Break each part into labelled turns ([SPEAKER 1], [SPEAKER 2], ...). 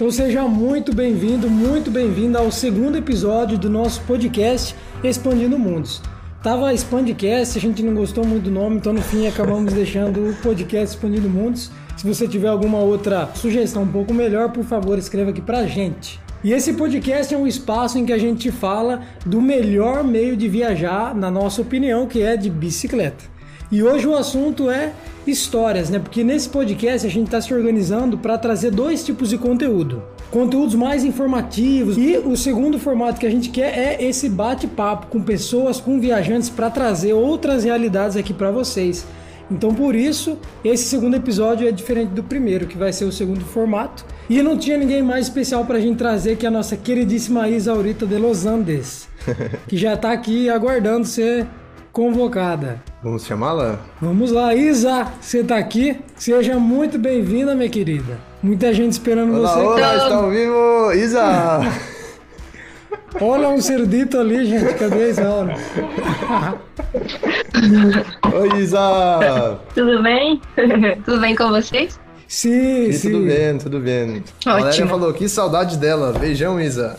[SPEAKER 1] Então seja muito bem-vindo, muito bem-vinda ao segundo episódio do nosso podcast Expandindo Mundos. Tava Expandcast, a gente não gostou muito do nome, então no fim acabamos deixando o podcast Expandindo Mundos. Se você tiver alguma outra sugestão um pouco melhor, por favor, escreva aqui pra gente. E esse podcast é um espaço em que a gente fala do melhor meio de viajar, na nossa opinião, que é de bicicleta. E hoje o assunto é histórias, né? Porque nesse podcast a gente está se organizando para trazer dois tipos de conteúdo. Conteúdos mais informativos e o segundo formato que a gente quer é esse bate-papo com pessoas, com viajantes para trazer outras realidades aqui para vocês. Então por isso, esse segundo episódio é diferente do primeiro, que vai ser o segundo formato. E não tinha ninguém mais especial para a gente trazer que a nossa queridíssima Isa Aurita de Los Andes, que já está aqui aguardando ser convocada.
[SPEAKER 2] Vamos chamá-la?
[SPEAKER 1] Vamos lá, Isa, você tá aqui? Seja muito bem-vinda, minha querida. Muita gente esperando
[SPEAKER 2] olá,
[SPEAKER 1] você.
[SPEAKER 2] Olá, está ao vivo, Isa!
[SPEAKER 1] Olha um cerdito ali, gente. Cadê Isa? Olha.
[SPEAKER 2] Oi, Isa!
[SPEAKER 3] Tudo bem? tudo bem com vocês?
[SPEAKER 1] Sim,
[SPEAKER 2] sim,
[SPEAKER 1] sim.
[SPEAKER 2] Tudo bem, tudo bem. Ótimo. A Valéria falou, que saudade dela. Beijão, Isa.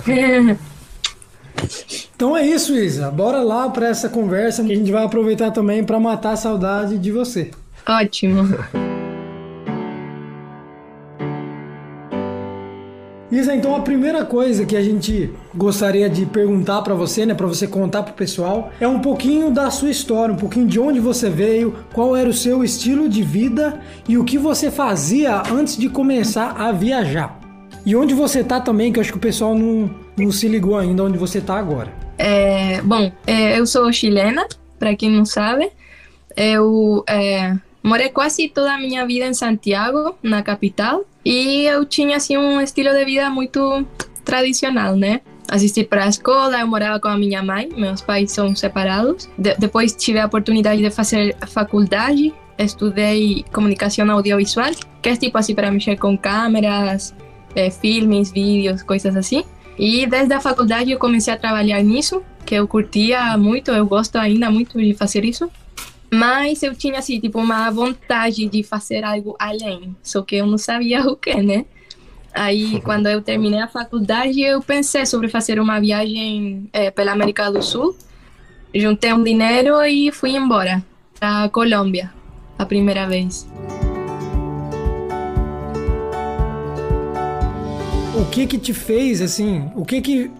[SPEAKER 1] Então é isso, Isa. Bora lá para essa conversa que a gente vai aproveitar também para matar a saudade de você.
[SPEAKER 3] Ótimo.
[SPEAKER 1] Isa, então a primeira coisa que a gente gostaria de perguntar para você, né, para você contar pro pessoal, é um pouquinho da sua história, um pouquinho de onde você veio, qual era o seu estilo de vida e o que você fazia antes de começar a viajar. E onde você tá também, que eu acho que o pessoal não, não se ligou ainda onde você tá agora.
[SPEAKER 3] É, bom, é, eu sou chilena, para quem não sabe. Eu é, morei quase toda a minha vida em Santiago, na capital. E eu tinha assim um estilo de vida muito tradicional, né? Assisti para a escola, eu morava com a minha mãe, meus pais são separados. De depois tive a oportunidade de fazer faculdade, estudei comunicação audiovisual, que é tipo assim para mexer com câmeras, é, filmes, vídeos, coisas assim. E desde a faculdade eu comecei a trabalhar nisso, que eu curtia muito, eu gosto ainda muito de fazer isso. Mas eu tinha, assim, tipo, uma vontade de fazer algo além, só que eu não sabia o que, né? Aí, quando eu terminei a faculdade, eu pensei sobre fazer uma viagem é, pela América do Sul. Juntei um dinheiro e fui embora para Colômbia, a primeira vez.
[SPEAKER 1] O que que te fez, assim, o que que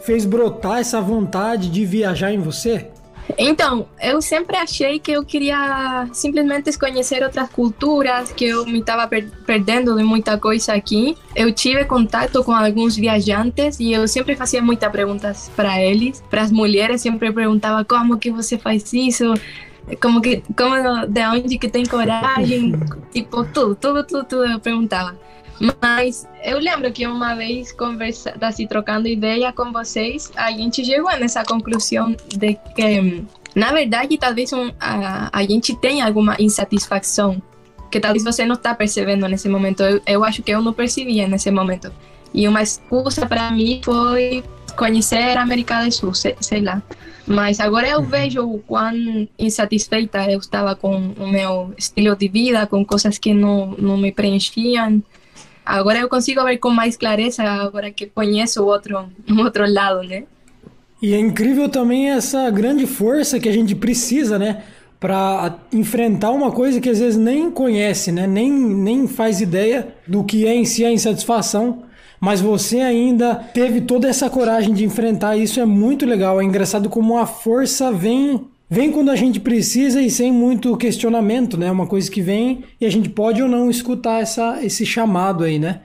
[SPEAKER 1] fez brotar essa vontade de viajar em você?
[SPEAKER 3] Então, eu sempre achei que eu queria simplesmente conhecer outras culturas, que eu me estava per perdendo de muita coisa aqui. Eu tive contato com alguns viajantes e eu sempre fazia muitas perguntas para eles. Para as mulheres, sempre perguntava como que você faz isso, como que, como, de onde que tem coragem, tipo tudo, tudo, tudo, tudo eu perguntava. Mas eu lembro que uma vez conversa, assim, trocando ideia com vocês, a gente chegou nessa conclusão de que, na verdade, talvez um, a, a gente tenha alguma insatisfação que talvez você não está percebendo nesse momento. Eu, eu acho que eu não percebia nesse momento. E uma excusa para mim foi conhecer a América do Sul, sei, sei lá. Mas agora eu vejo o quão insatisfeita eu estava com o meu estilo de vida, com coisas que não, não me preenchiam agora eu consigo ver com mais clareza agora que conheço outro, o outro lado, né?
[SPEAKER 1] E é incrível também essa grande força que a gente precisa, né? Para enfrentar uma coisa que às vezes nem conhece, né? Nem, nem faz ideia do que é em si a insatisfação. Mas você ainda teve toda essa coragem de enfrentar isso, é muito legal. É engraçado como a força vem vem quando a gente precisa e sem muito questionamento, né? Uma coisa que vem e a gente pode ou não escutar essa, esse chamado aí, né?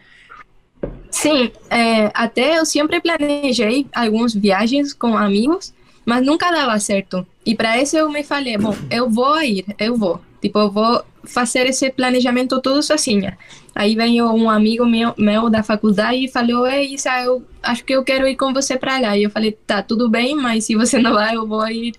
[SPEAKER 3] Sim, é, até eu sempre planejei algumas viagens com amigos, mas nunca dava certo. E para isso eu me falei, bom, eu vou ir, eu vou. Tipo, eu vou fazer esse planejamento tudo sozinha. Aí veio um amigo meu, meu da faculdade e falou, ei, Isa, eu acho que eu quero ir com você para lá. E eu falei, tá, tudo bem, mas se você não vai, eu vou ir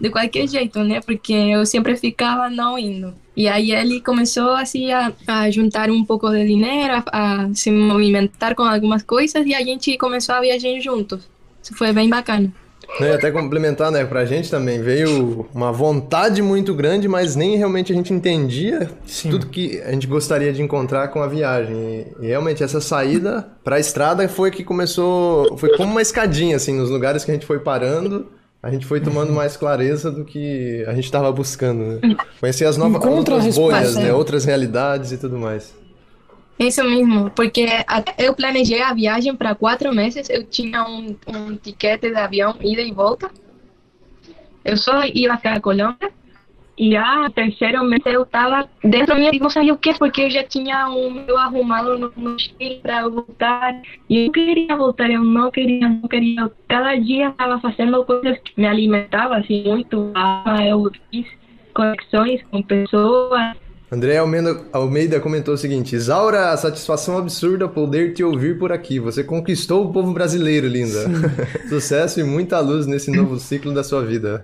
[SPEAKER 3] de qualquer jeito, né? Porque eu sempre ficava não indo. E aí ele começou assim a, a juntar um pouco de dinheiro, a, a, se movimentar com algumas coisas e a gente começou a viajar juntos. Isso foi bem bacana.
[SPEAKER 2] E até complementar, né, pra gente também veio uma vontade muito grande, mas nem realmente a gente entendia Sim. tudo que a gente gostaria de encontrar com a viagem. E realmente essa saída pra estrada foi que começou, foi como uma escadinha, assim, nos lugares que a gente foi parando a gente foi tomando mais clareza do que a gente estava buscando, né? Conhecer as novas outras bolhas, né? Outras realidades e tudo mais.
[SPEAKER 3] Isso mesmo, porque eu planejei a viagem para quatro meses, eu tinha um, um tiquete de avião ida e volta. Eu só ia para a Colômbia e a terceiro mês eu estava dentro minha e não sabia o que, porque eu já tinha um meu arrumado no, no Chile para voltar. E eu queria voltar, eu não queria, não queria. Cada dia estava fazendo coisas que me alimentavam assim, muito. Eu fiz conexões com pessoas.
[SPEAKER 2] André Almeida, Almeida comentou o seguinte: Isaura, satisfação absurda poder te ouvir por aqui. Você conquistou o povo brasileiro, linda. Sucesso e muita luz nesse novo ciclo da sua vida.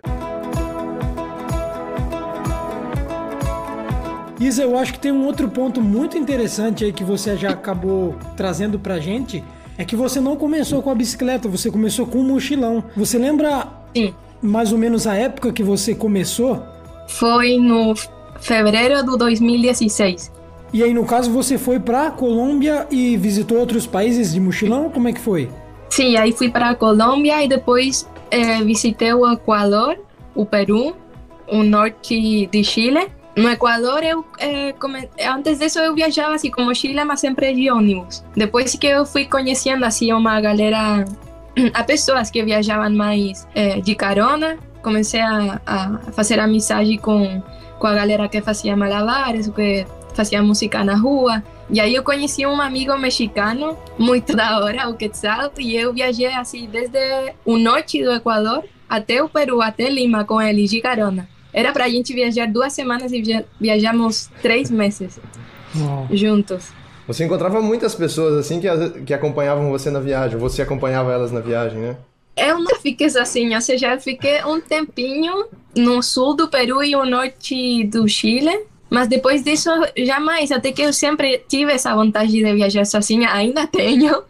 [SPEAKER 1] Isa, eu acho que tem um outro ponto muito interessante aí que você já acabou trazendo pra gente. É que você não começou com a bicicleta, você começou com o mochilão. Você lembra
[SPEAKER 3] Sim.
[SPEAKER 1] mais ou menos a época que você começou?
[SPEAKER 3] Foi no fevereiro de 2016.
[SPEAKER 1] E aí, no caso, você foi para Colômbia e visitou outros países de mochilão? Como é que foi?
[SPEAKER 3] Sim, aí fui para Colômbia e depois é, visitei o Equador, o Peru, o norte de Chile no Equador, eu, é, come... antes disso eu viajava assim com mochila, mas sempre de ônibus. Depois que eu fui conhecendo assim uma galera, a pessoas que viajavam mais é, de carona, comecei a, a, fazer amizade com, com a galera que fazia malabares, que fazia música na rua. E aí eu conheci um amigo mexicano, muito da hora, o Quetzal, e eu viajei assim desde o norte do Equador até o Peru, até Lima com ele de carona. Era para a gente viajar duas semanas e via viajamos três meses juntos.
[SPEAKER 2] Você encontrava muitas pessoas assim que, que acompanhavam você na viagem, você acompanhava elas na viagem, né?
[SPEAKER 3] Eu não fiquei assim, ou seja, eu fiquei um tempinho no sul do Peru e no norte do Chile, mas depois disso, jamais, até que eu sempre tive essa vontade de viajar sozinha, ainda tenho,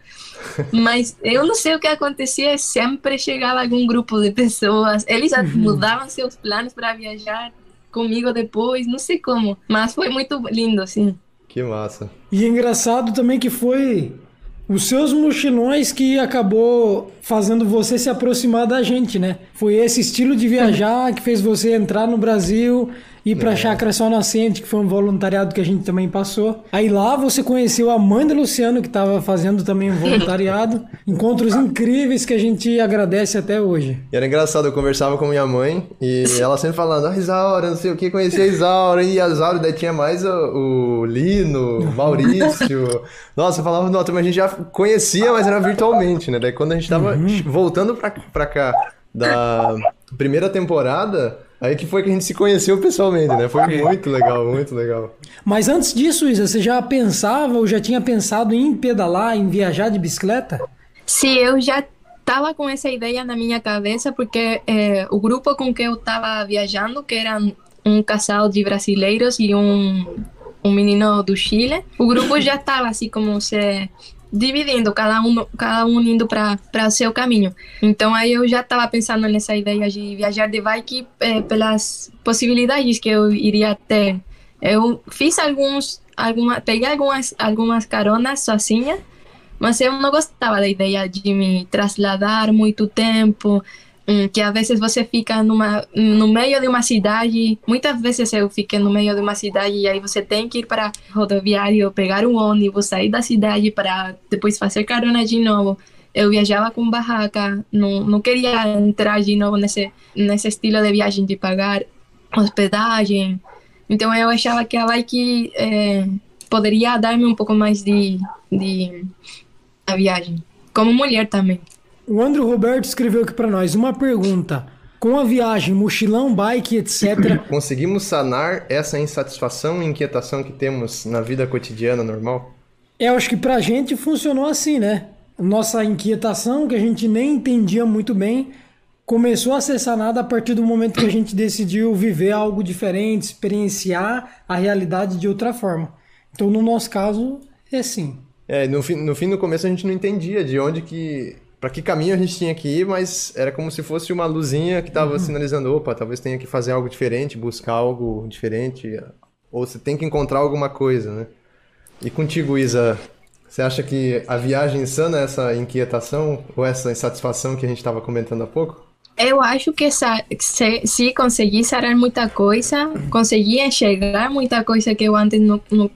[SPEAKER 3] mas eu não sei o que acontecia, sempre chegava algum grupo de pessoas, eles uhum. mudavam seus planos para viajar comigo depois, não sei como, mas foi muito lindo, assim.
[SPEAKER 2] Que massa.
[SPEAKER 1] E é engraçado também que foi os seus mochilões que acabou fazendo você se aproximar da gente, né? Foi esse estilo de viajar que fez você entrar no Brasil ir para a é. Chácara Sol Nascente, que foi um voluntariado que a gente também passou. Aí lá você conheceu a mãe do Luciano, que estava fazendo também um voluntariado. Encontros incríveis que a gente agradece até hoje.
[SPEAKER 2] E era engraçado, eu conversava com minha mãe e ela sempre falando, ah, Isaura, não sei o que, conheci a Isaura. E a Isaura, daí tinha mais o, o Lino, o Maurício. Nossa, eu falava, não, mas a gente já conhecia, mas era virtualmente, né? Daí quando a gente tava uhum. voltando pra cá da primeira temporada Aí que foi que a gente se conheceu pessoalmente, né? Foi muito legal, muito legal.
[SPEAKER 1] Mas antes disso, Isa, você já pensava ou já tinha pensado em pedalar, em viajar de bicicleta?
[SPEAKER 3] Sim, eu já estava com essa ideia na minha cabeça, porque é, o grupo com que eu estava viajando, que era um casal de brasileiros e um, um menino do Chile, o grupo já estava assim como se dividindo, cada um, cada um indo para seu caminho. Então aí eu já estava pensando nessa ideia de viajar de bike é, pelas possibilidades que eu iria ter. Eu fiz alguns, alguma, peguei algumas, algumas caronas sozinha, mas eu não gostava da ideia de me trasladar muito tempo, que às vezes você fica numa, no meio de uma cidade. Muitas vezes eu fiquei no meio de uma cidade e aí você tem que ir para rodoviário, pegar um ônibus, sair da cidade para depois fazer carona de novo. Eu viajava com barraca, não, não queria entrar de novo nesse, nesse estilo de viagem de pagar hospedagem. Então eu achava que a bike é, poderia dar-me um pouco mais de, de a viagem, como mulher também.
[SPEAKER 1] O Andrew Roberto escreveu aqui para nós uma pergunta. Com a viagem, mochilão, bike, etc.
[SPEAKER 2] Conseguimos sanar essa insatisfação e inquietação que temos na vida cotidiana normal?
[SPEAKER 1] Eu acho que pra gente funcionou assim, né? Nossa inquietação, que a gente nem entendia muito bem, começou a ser sanada a partir do momento que a gente decidiu viver algo diferente, experienciar a realidade de outra forma. Então, no nosso caso, é assim.
[SPEAKER 2] É, no fim, no fim, no começo a gente não entendia de onde que para que caminho a gente tinha que ir, mas era como se fosse uma luzinha que estava uhum. sinalizando, opa, talvez tenha que fazer algo diferente, buscar algo diferente, ou você tem que encontrar alguma coisa, né? E contigo, Isa, você acha que a viagem sana é essa inquietação ou essa insatisfação que a gente estava comentando há pouco?
[SPEAKER 3] Eu acho que se, se consegui sarar muita coisa, consegui enxergar muita coisa que eu antes não, não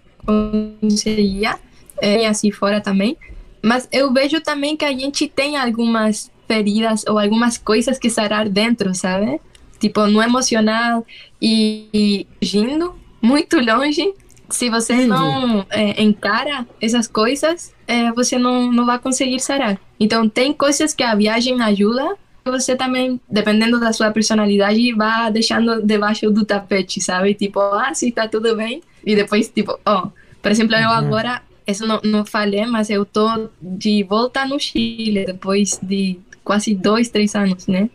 [SPEAKER 3] conseguia, e assim fora também. Mas eu vejo também que a gente tem algumas feridas ou algumas coisas que sarar dentro, sabe? Tipo, no emocional e, e indo muito longe. Se você não é, encara essas coisas, é, você não, não vai conseguir sarar. Então, tem coisas que a viagem ajuda, você também, dependendo da sua personalidade, vai deixando debaixo do tapete, sabe? Tipo, ah, sim, tá tudo bem. E depois, tipo, ó, oh, por exemplo, eu uhum. agora isso não, não falei, mas eu tô de volta no Chile depois de quase dois, três anos, né?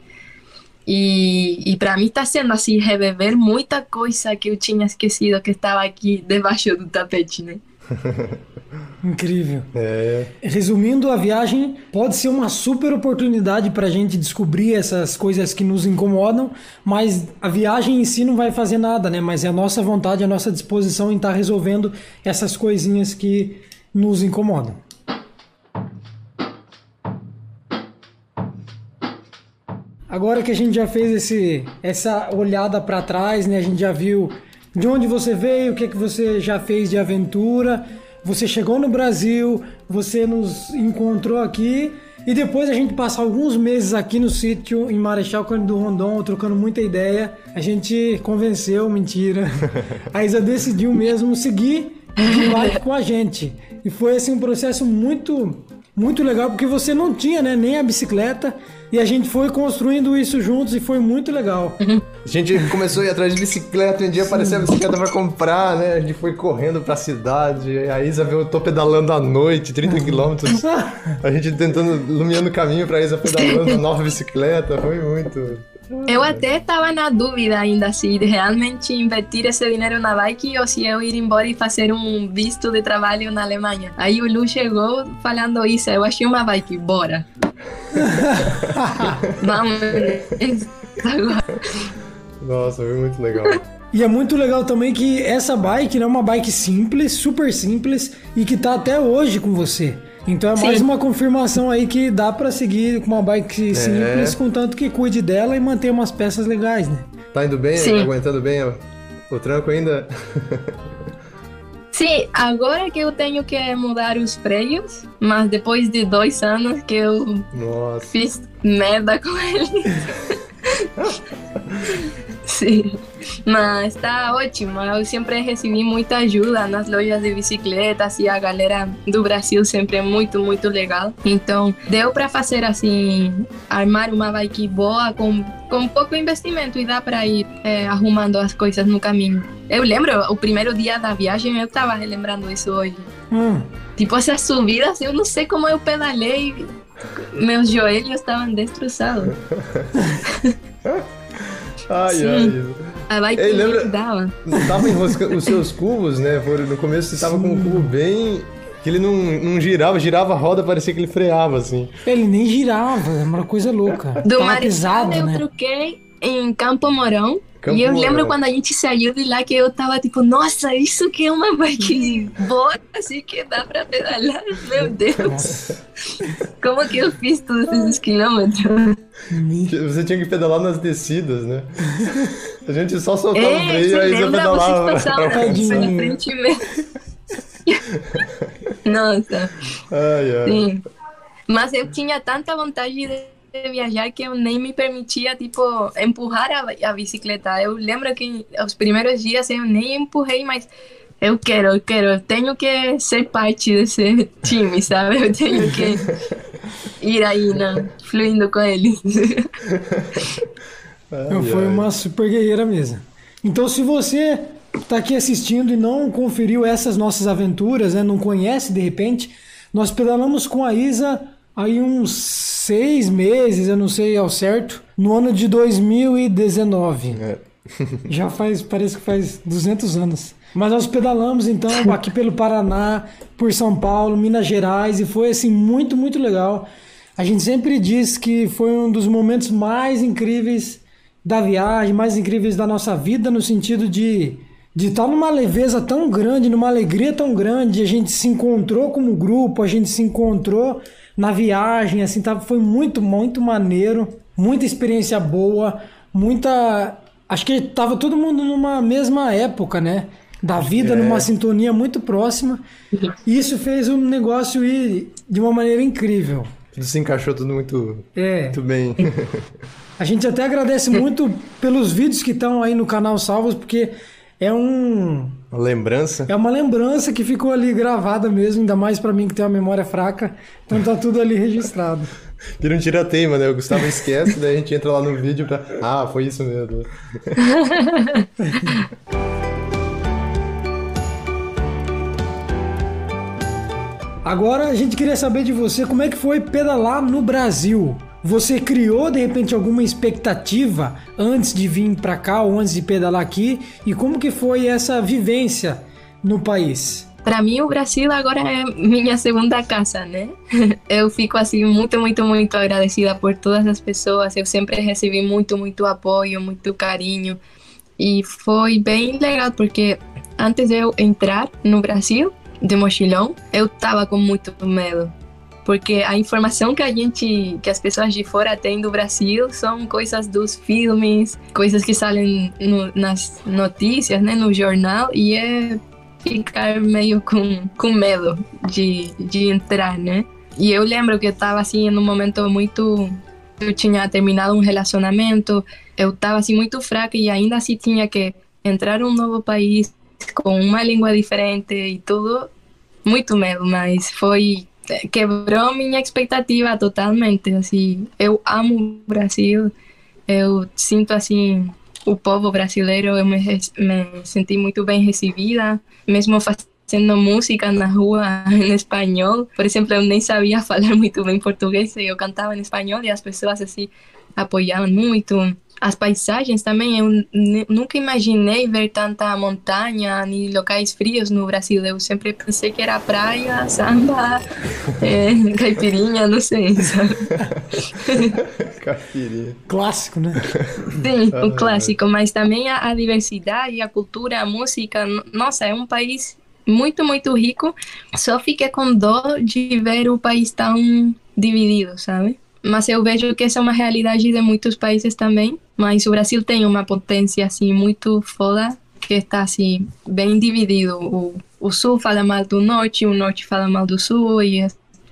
[SPEAKER 3] E, e para mim está sendo assim, reviver muita coisa que eu tinha esquecido que estava aqui debaixo do tapete, né?
[SPEAKER 1] Incrível. É. Resumindo, a viagem pode ser uma super oportunidade para a gente descobrir essas coisas que nos incomodam, mas a viagem em si não vai fazer nada, né? Mas é a nossa vontade, a nossa disposição em estar tá resolvendo essas coisinhas que nos incomodam. Agora que a gente já fez esse, essa olhada para trás, né? A gente já viu de onde você veio, o que, é que você já fez de aventura. Você chegou no Brasil, você nos encontrou aqui e depois a gente passa alguns meses aqui no sítio em Marechal Cândido Rondon, trocando muita ideia. A gente convenceu, mentira. A Isa decidiu mesmo seguir bike com a gente. E foi assim um processo muito muito legal porque você não tinha, né, nem a bicicleta e a gente foi construindo isso juntos e foi muito legal.
[SPEAKER 2] A gente começou a ir atrás de bicicleta, um dia Sim. apareceu a bicicleta pra comprar, né? A gente foi correndo pra cidade, a Isa viu, eu tô pedalando à noite, 30 quilômetros. a gente tentando, iluminando o caminho pra Isa pedalando nova bicicleta, foi muito...
[SPEAKER 3] Eu até estava na dúvida ainda se realmente investir esse dinheiro na bike ou se eu ir embora e fazer um visto de trabalho na Alemanha. Aí o Lu chegou falando isso, eu achei uma bike, bora.
[SPEAKER 2] Vamos. Nossa, foi muito legal.
[SPEAKER 1] E é muito legal também que essa bike né, é uma bike simples, super simples e que tá até hoje com você. Então é Sim. mais uma confirmação aí que dá para seguir com uma bike é. simples, é. contanto que cuide dela e mantenha umas peças legais, né?
[SPEAKER 2] Tá indo bem? Sim. Aguentando bem o, o tranco ainda?
[SPEAKER 3] Sim, agora que eu tenho que mudar os freios, mas depois de dois anos que eu Nossa. fiz merda com eles. Sim, mas está ótimo. Eu sempre recebi muita ajuda nas lojas de bicicletas e a galera do Brasil sempre é muito, muito legal. Então, deu para fazer assim, armar uma bike boa com, com pouco investimento e dá para ir é, arrumando as coisas no caminho. Eu lembro, o primeiro dia da viagem, eu estava relembrando isso hoje. Hum. Tipo, essas subidas, eu não sei como eu pedalei meus joelhos estavam destroçados.
[SPEAKER 2] ai, Sim. ai.
[SPEAKER 3] A Ei, lembra, dava.
[SPEAKER 2] Tava enroscando os seus cubos, né? No começo você tava com um cubo bem. Que ele não, não girava, girava a roda, parecia que ele freava, assim.
[SPEAKER 1] Ele nem girava, é uma coisa louca.
[SPEAKER 3] Do Marizada eu né? troquei em Campo Mourão Campo e eu lembro quando a gente saiu de lá que eu tava tipo, nossa, isso que é uma bike boa, assim que dá pra pedalar, meu Deus. Como que eu fiz todos esses quilômetros?
[SPEAKER 2] Você tinha que pedalar nas descidas, né? A gente só soltava é, o freio e aí você pedalava. Pra
[SPEAKER 3] pela frente mesmo. Nossa. Ai, ai. Sim. Mas eu tinha tanta vontade de de viajar que eu nem me permitia, tipo, empurrar a, a bicicleta. Eu lembro que os primeiros dias eu nem empurrei, mas eu quero, eu quero, eu tenho que ser parte desse time, sabe? Eu tenho que ir aí, né? fluindo com eles.
[SPEAKER 1] Foi uma super guerreira mesmo. Então, se você está aqui assistindo e não conferiu essas nossas aventuras, né, não conhece de repente, nós pedalamos com a Isa aí uns seis meses, eu não sei ao certo, no ano de 2019. É. Já faz, parece que faz 200 anos. Mas nós pedalamos então aqui pelo Paraná, por São Paulo, Minas Gerais e foi assim muito, muito legal. A gente sempre diz que foi um dos momentos mais incríveis da viagem, mais incríveis da nossa vida, no sentido de de estar numa leveza tão grande, numa alegria tão grande, a gente se encontrou como grupo, a gente se encontrou na viagem, assim, tá, foi muito, muito maneiro, muita experiência boa, muita. Acho que tava todo mundo numa mesma época, né? Da vida, é. numa sintonia muito próxima. E isso fez o negócio ir de uma maneira incrível.
[SPEAKER 2] Tudo se encaixou tudo muito, é. muito bem.
[SPEAKER 1] A gente até agradece muito pelos vídeos que estão aí no canal Salvos, porque é um.
[SPEAKER 2] Uma lembrança?
[SPEAKER 1] É uma lembrança que ficou ali gravada mesmo, ainda mais para mim que tem uma memória fraca. Então tá tudo ali registrado.
[SPEAKER 2] Vira um tirateima, né? O Gustavo esquece, daí a gente entra lá no vídeo pra. Ah, foi isso mesmo.
[SPEAKER 1] Agora a gente queria saber de você como é que foi pedalar no Brasil. Você criou de repente alguma expectativa antes de vir para cá ou antes de pedalar aqui? E como que foi essa vivência no país?
[SPEAKER 3] Para mim, o Brasil agora é minha segunda casa, né? Eu fico assim muito, muito, muito agradecida por todas as pessoas. Eu sempre recebi muito, muito apoio, muito carinho. E foi bem legal porque antes de eu entrar no Brasil de mochilão, eu tava com muito medo porque a informação que a gente, que as pessoas de fora têm do Brasil são coisas dos filmes, coisas que saem no, nas notícias, né, no jornal, e é ficar meio com, com medo de, de entrar, né? E eu lembro que eu estava assim em um momento muito eu tinha terminado um relacionamento, eu estava assim muito fraca e ainda assim tinha que entrar um novo país com uma língua diferente e tudo, muito medo, mas foi quebrou minha expectativa totalmente. Assim, eu amo Brasil, eu sinto assim o povo brasileiro, eu me, me senti muito bem recebida, mesmo fazendo música na rua em espanhol. Por exemplo, eu nem sabia falar muito bem português, eu cantava em espanhol e as pessoas assim apoiavam muito as paisagens também, eu nunca imaginei ver tanta montanha nem locais frios no Brasil. Eu sempre pensei que era praia, samba, é, caipirinha, não sei, sabe?
[SPEAKER 2] caipirinha.
[SPEAKER 1] Clássico, né?
[SPEAKER 3] Sim, o clássico, mas também a, a diversidade, a cultura, a música. Nossa, é um país muito, muito rico. Só fiquei com dó de ver o país tão dividido, sabe? Mas eu vejo que essa é uma realidade de muitos países também. Mas o Brasil tem uma potência assim muito foda que está assim bem dividido. O, o sul fala mal do norte, o norte fala mal do sul e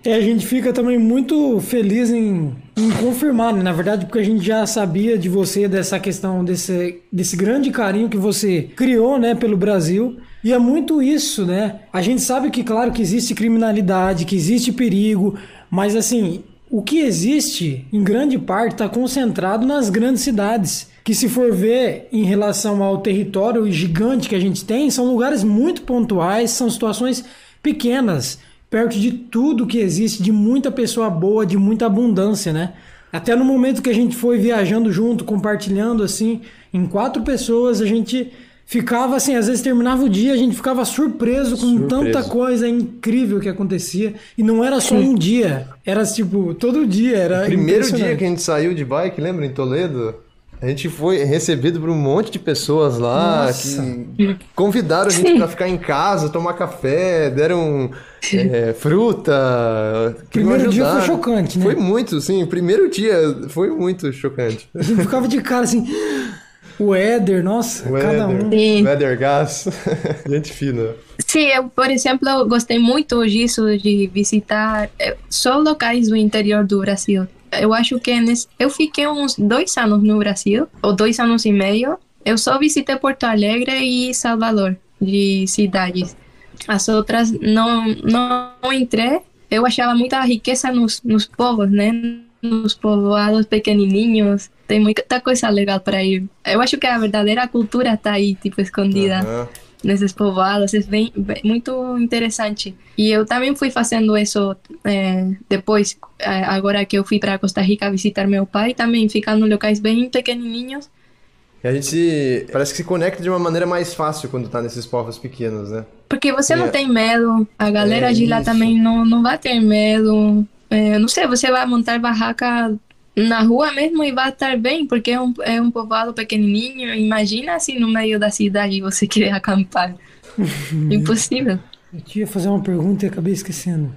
[SPEAKER 1] é, a gente fica também muito feliz em, em confirmar, né? na verdade, porque a gente já sabia de você dessa questão desse, desse grande carinho que você criou, né, pelo Brasil. E é muito isso, né? A gente sabe que, claro, que existe criminalidade, que existe perigo, mas assim, o que existe, em grande parte, está concentrado nas grandes cidades. Que, se for ver em relação ao território gigante que a gente tem, são lugares muito pontuais, são situações pequenas, perto de tudo que existe, de muita pessoa boa, de muita abundância, né? Até no momento que a gente foi viajando junto, compartilhando assim, em quatro pessoas, a gente ficava assim, às vezes terminava o dia, a gente ficava surpreso com surpreso. tanta coisa incrível que acontecia. E não era só um dia, era tipo, todo dia. Era
[SPEAKER 2] o primeiro dia que a gente saiu de bike, lembra, em Toledo? A gente foi recebido por um monte de pessoas lá Nossa. que convidaram a gente para ficar em casa, tomar café, deram é, fruta.
[SPEAKER 1] Primeiro dia foi chocante, né?
[SPEAKER 2] Foi muito, sim. Primeiro dia foi muito chocante.
[SPEAKER 1] A gente ficava de cara assim. O Éder, nossa, o cada Éder, um.
[SPEAKER 2] Sim. O Éder Gás, gente fina.
[SPEAKER 3] Sim, eu, por exemplo, gostei muito disso, de visitar eh, só locais do interior do Brasil. Eu acho que nesse, eu fiquei uns dois anos no Brasil, ou dois anos e meio. Eu só visitei Porto Alegre e Salvador, de cidades. As outras não, não entrei. Eu achava muita riqueza nos, nos povos, né? Nos povoados pequenininhos tem muita coisa legal para ir. Eu acho que a verdadeira cultura está aí, tipo, escondida. Uhum. Nesses povoados, é bem, bem, muito interessante. E eu também fui fazendo isso é, depois, é, agora que eu fui para Costa Rica visitar meu pai, também ficando em locais bem pequenininhos.
[SPEAKER 2] E a gente parece que se conecta de uma maneira mais fácil quando tá nesses povos pequenos, né?
[SPEAKER 3] Porque você não é... tem medo, a galera é de lá isso. também não, não vai ter medo. É, não sei, você vai montar barraca na rua mesmo e vai estar bem, porque é um, é um povoado pequenininho. Imagina assim no meio da cidade você querer acampar. Impossível.
[SPEAKER 1] Eu tinha fazer uma pergunta e acabei esquecendo.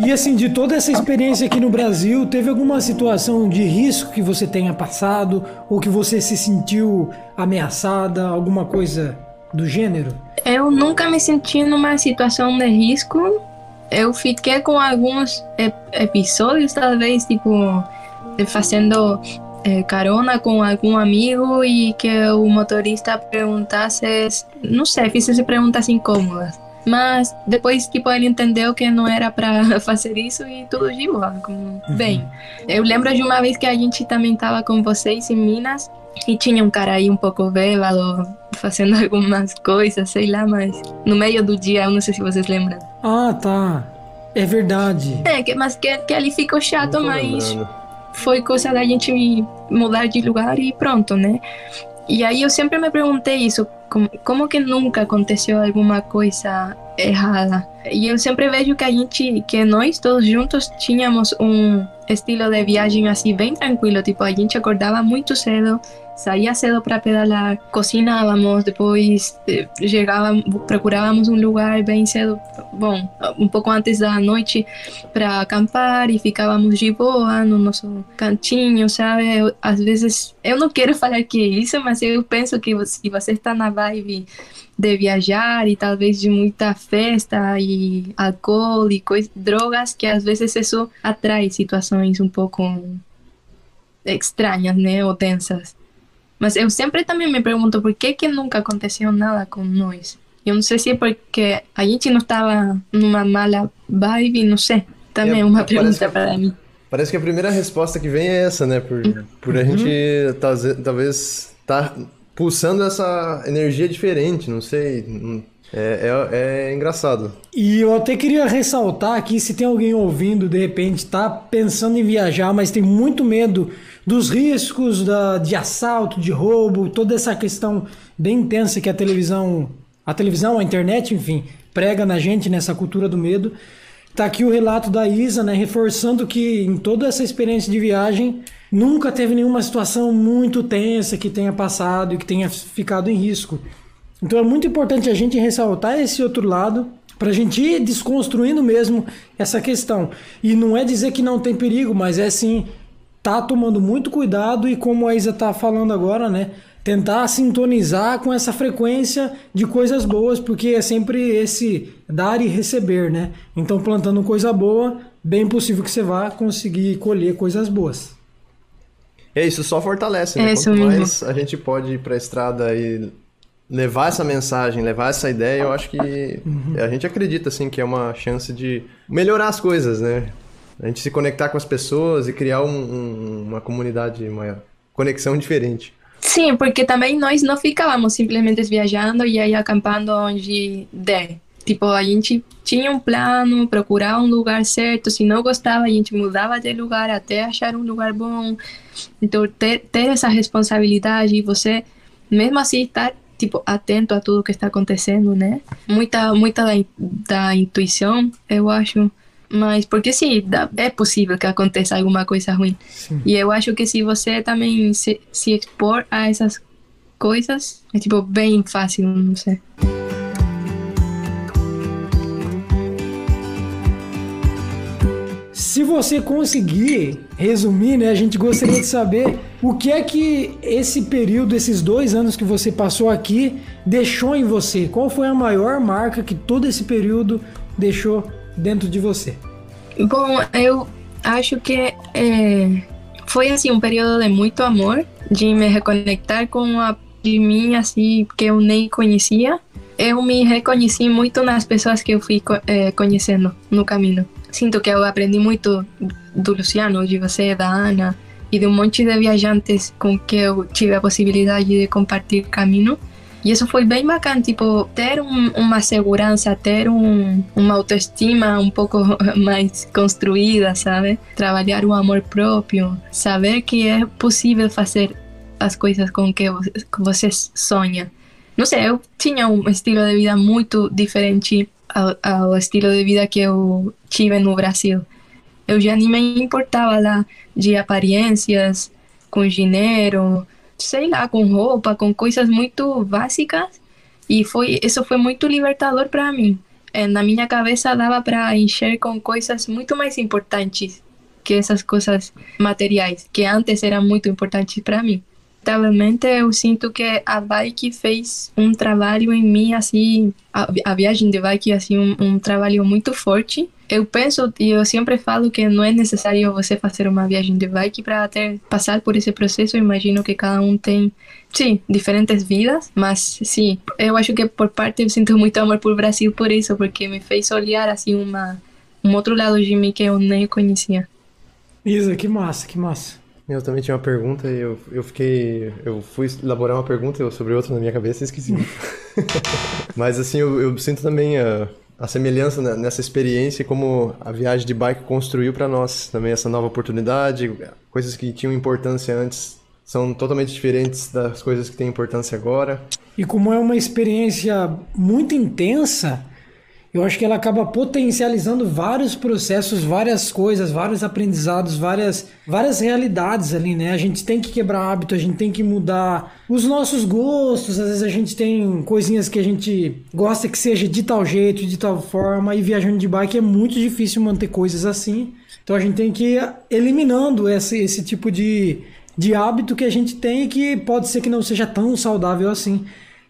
[SPEAKER 1] E assim, de toda essa experiência aqui no Brasil, teve alguma situação de risco que você tenha passado ou que você se sentiu ameaçada, alguma coisa do gênero?
[SPEAKER 3] Eu nunca me senti numa situação de risco. Eu fiquei com alguns episódios, talvez, tipo, fazendo é, carona com algum amigo e que o motorista perguntasse, não sei, fizesse perguntas incômodas. Mas depois, tipo, ele entendeu que não era para fazer isso e tudo de boa. Uhum. Bem, eu lembro de uma vez que a gente também estava com vocês em Minas e tinha um cara aí um pouco bêbado, fazendo algumas coisas, sei lá, mas no meio do dia, eu não sei se vocês lembram.
[SPEAKER 1] Ah, tá. É verdade.
[SPEAKER 3] É, que, mas que, que ali ficou chato, mas foi coisa da gente mudar de lugar e pronto, né? E aí eu sempre me perguntei isso, como, como que nunca aconteceu alguma coisa errada? E eu sempre vejo que a gente, que nós todos juntos tínhamos um estilo de viagem assim bem tranquilo, tipo a gente acordava muito cedo, saía cedo para pedalar, cozinávamos, depois eh, chegávamos, procurávamos um lugar bem cedo, bom, um pouco antes da noite para acampar e ficávamos de boa no nosso cantinho, sabe? Eu, às vezes, eu não quero falar que é isso, mas eu penso que se você está na vibe de viajar e talvez de muita festa e álcool e coisas, drogas, que às vezes isso atrai situações um pouco estranhas, né, ou tensas. Mas eu sempre também me pergunto por que que nunca aconteceu nada com nós. Eu não sei se é porque a gente não estava numa mala vibe, não sei. Também é uma pergunta para mim.
[SPEAKER 2] Parece que a primeira resposta que vem é essa, né? Por, por a uhum. gente talvez tá pulsando essa energia diferente, não sei. É, é, é, engraçado.
[SPEAKER 1] E eu até queria ressaltar aqui, se tem alguém ouvindo, de repente, tá pensando em viajar, mas tem muito medo dos riscos da, de assalto, de roubo, toda essa questão bem intensa que a televisão, a televisão, a internet, enfim, prega na gente nessa cultura do medo. Tá aqui o relato da Isa, né, reforçando que em toda essa experiência de viagem nunca teve nenhuma situação muito tensa que tenha passado e que tenha ficado em risco. Então é muito importante a gente ressaltar esse outro lado para a gente ir desconstruindo mesmo essa questão. E não é dizer que não tem perigo, mas é sim tá tomando muito cuidado e como a Isa tá falando agora, né? Tentar sintonizar com essa frequência de coisas boas, porque é sempre esse dar e receber, né? Então, plantando coisa boa, bem possível que você vá conseguir colher coisas boas.
[SPEAKER 2] É isso, só fortalece, né? É Quanto mais a gente pode ir para a estrada e levar essa mensagem, levar essa ideia, eu acho que uhum. a gente acredita assim que é uma chance de melhorar as coisas, né? A gente se conectar com as pessoas e criar um, um, uma comunidade, uma conexão diferente.
[SPEAKER 3] Sim, porque também nós não ficávamos simplesmente viajando e aí acampando onde der. Tipo, a gente tinha um plano, procurar um lugar certo. Se não gostava, a gente mudava de lugar até achar um lugar bom. Então, ter, ter essa responsabilidade e você, mesmo assim, estar tipo atento a tudo que está acontecendo, né? Muita, muita da, da intuição, eu acho mas porque sim, é possível que aconteça alguma coisa ruim. Sim. E eu acho que se você também se, se expor a essas coisas, é tipo bem fácil, não sei.
[SPEAKER 1] Se você conseguir resumir, né, a gente gostaria de saber o que é que esse período, esses dois anos que você passou aqui, deixou em você. Qual foi a maior marca que todo esse período deixou dentro de você?
[SPEAKER 3] Bom, eu acho que é, foi assim um período de muito amor, de me reconectar com a de mim assim que eu nem conhecia. Eu me reconheci muito nas pessoas que eu fui é, conhecendo no caminho. Sinto que eu aprendi muito do Luciano, de você, da Ana e de um monte de viajantes com que eu tive a possibilidade de compartilhar caminho. E isso foi bem bacana, tipo, ter um, uma segurança, ter um, uma autoestima um pouco mais construída, sabe? Trabalhar o amor próprio, saber que é possível fazer as coisas com que você sonha. não sei, eu tinha um estilo de vida muito diferente ao, ao estilo de vida que eu tive no Brasil. Eu já nem me importava lá de aparências, com dinheiro, sei lá, com roupa, com coisas muito básicas. E foi isso foi muito libertador para mim. É, na minha cabeça dava para encher com coisas muito mais importantes que essas coisas materiais, que antes eram muito importantes para mim lamentavelmente eu sinto que a bike fez um trabalho em mim assim a, a viagem de bike assim um, um, trabalho muito forte eu penso e eu sempre falo que não é necessário você fazer uma viagem de bike para ter passar por esse processo eu imagino que cada um tem sim diferentes vidas mas sim eu acho que por parte eu sinto muito amor por Brasil por isso porque me fez olhar assim uma um outro lado de mim que eu nem conhecia
[SPEAKER 1] Isa, que massa, que massa.
[SPEAKER 2] Eu também tinha uma pergunta e eu, eu fiquei. Eu fui elaborar uma pergunta sobre outra na minha cabeça e esqueci. Mas assim, eu, eu, sinto também a, a semelhança nessa experiência como a viagem de bike construiu para nós também essa nova oportunidade, coisas que tinham importância antes são totalmente diferentes das coisas que têm importância agora.
[SPEAKER 1] E como é uma experiência muito intensa, eu acho que ela acaba potencializando vários processos, várias coisas, vários aprendizados, várias, várias realidades ali, né? A gente tem que quebrar hábito, a gente tem que mudar os nossos gostos, às vezes a gente tem coisinhas que a gente gosta que seja de tal jeito, de tal forma, e viajando de bike é muito difícil manter coisas assim. Então a gente tem que ir eliminando esse, esse tipo de, de hábito que a gente tem e que pode ser que não seja tão saudável assim.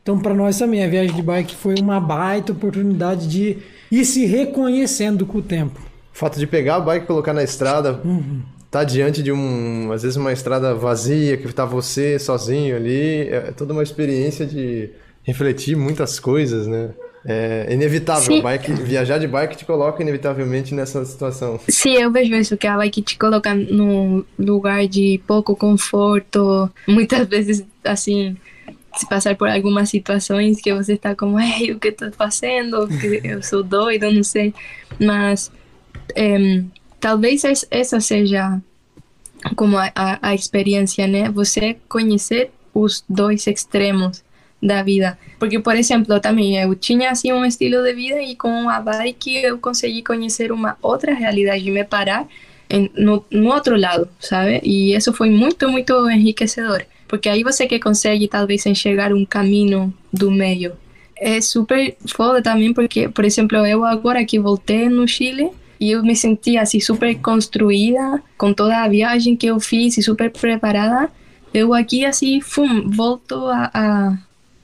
[SPEAKER 1] Então, para nós também, a viagem de bike foi uma baita oportunidade de ir se reconhecendo com o tempo.
[SPEAKER 2] O fato de pegar a bike e colocar na estrada, uhum. tá diante de um, às vezes uma estrada vazia, que tá você sozinho ali, é toda uma experiência de refletir muitas coisas, né? É inevitável, bike, viajar de bike te coloca inevitavelmente nessa situação.
[SPEAKER 3] Sim, eu vejo isso, que a bike te coloca num lugar de pouco conforto, muitas vezes, assim, passar por algumas situações que você está como, ei, o que estou fazendo? Eu sou doido, não sei. Mas é, talvez essa seja como a, a, a, experiência, né? Você conhecer os dois extremos da vida. Porque, por exemplo, também eu tinha assim um estilo de vida e com a bike eu consegui conhecer uma outra realidade e me parar em, no, no outro lado, sabe? E isso foi muito, muito enriquecedor porque aí você que consegue talvez enxergar um caminho do meio. É super foda também porque, por exemplo, eu agora que voltei no Chile e eu me senti assim super construída com toda a viagem que eu fiz e super preparada, eu aqui assim, fum, volto a, a,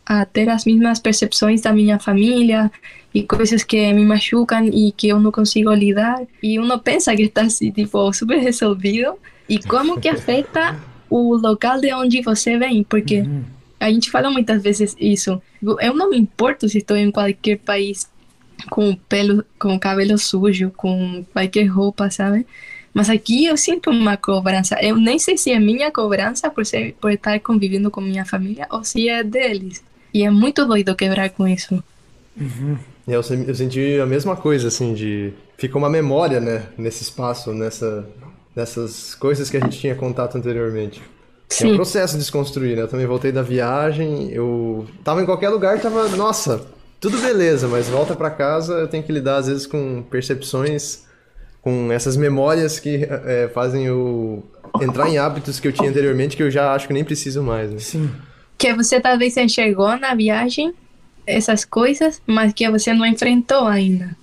[SPEAKER 3] a ter as mesmas percepções da minha família e coisas que me machucam e que eu não consigo lidar. E uno pensa que está assim, tipo, super resolvido. E como que afeta o local de onde você vem, porque uhum. a gente fala muitas vezes isso. Eu não me importo se estou em qualquer país com pelo, com cabelo sujo, com qualquer roupa, sabe? Mas aqui eu sinto uma cobrança. Eu nem sei se é minha cobrança por, ser, por estar convivendo com minha família ou se é deles. E é muito doido quebrar com isso.
[SPEAKER 2] Uhum. Eu, eu senti a mesma coisa, assim, de... Fica uma memória, né, nesse espaço, nessa, dessas coisas que a gente tinha contato anteriormente. Sim. É um processo de desconstruir, né? Eu também voltei da viagem, eu tava em qualquer lugar tava, nossa, tudo beleza, mas volta para casa eu tenho que lidar às vezes com percepções, com essas memórias que é, fazem eu entrar em hábitos que eu tinha anteriormente que eu já acho que nem preciso mais. Né?
[SPEAKER 1] Sim.
[SPEAKER 3] Que você talvez enxergou na viagem essas coisas, mas que você não enfrentou ainda.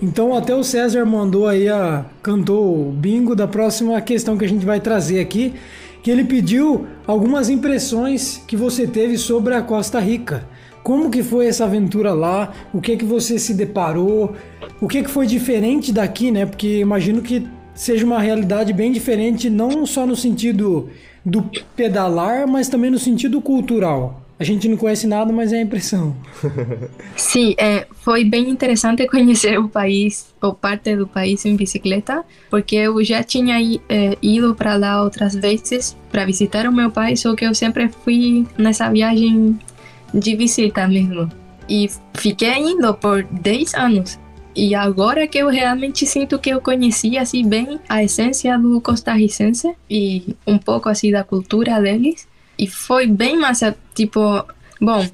[SPEAKER 1] Então até o César mandou aí a cantou bingo da próxima questão que a gente vai trazer aqui, que ele pediu algumas impressões que você teve sobre a Costa Rica. Como que foi essa aventura lá? O que que você se deparou? O que que foi diferente daqui, né? Porque imagino que seja uma realidade bem diferente, não só no sentido do pedalar, mas também no sentido cultural. A gente não conhece nada, mas é a impressão.
[SPEAKER 3] Sim, é, foi bem interessante conhecer o país, ou parte do país em bicicleta, porque eu já tinha é, ido para lá outras vezes para visitar o meu pai, só que eu sempre fui nessa viagem de visita mesmo. E fiquei indo por 10 anos. E agora que eu realmente sinto que eu conheci assim bem a essência do costarricense e um pouco assim da cultura deles. E foi bem massa, tipo, bom,